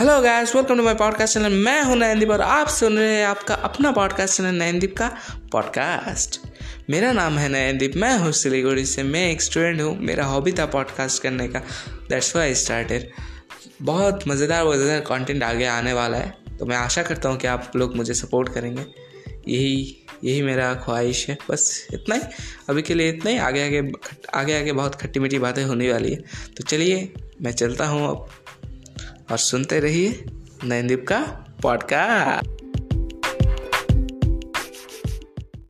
Hello guys welcome to my podcast channel मैं हूँ नयनदीप और आप सुन रहे हैं आपका अपना पॉडकास्ट चैनल नयनदीप का पॉडकास्ट मेरा नाम है नयनदीप, मैं हूँ सिलीगुड़ी से, मैं एक स्टूडेंट हूँ, मेरा हॉबी था पॉडकास्ट करने का. दैट्स वाई स्टार्टेड बहुत मज़ेदार मज़ेदार कंटेंट आगे आने वाला है. तो मैं आशा करता हूँ कि आप लोग मुझे सपोर्ट करेंगे. यही यही मेरा ख्वाहिश है. बस इतना ही. अभी के लिए इतना ही. आगे आगे आगे आगे बहुत खट्टी मीठी बातें होने वाली है. तो चलिए, मैं चलता हूँ अब. और सुनते रहिए नयनदीप का पॉडकास्ट